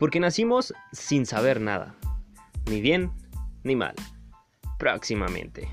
Porque nacimos sin saber nada, ni bien ni mal. Próximamente.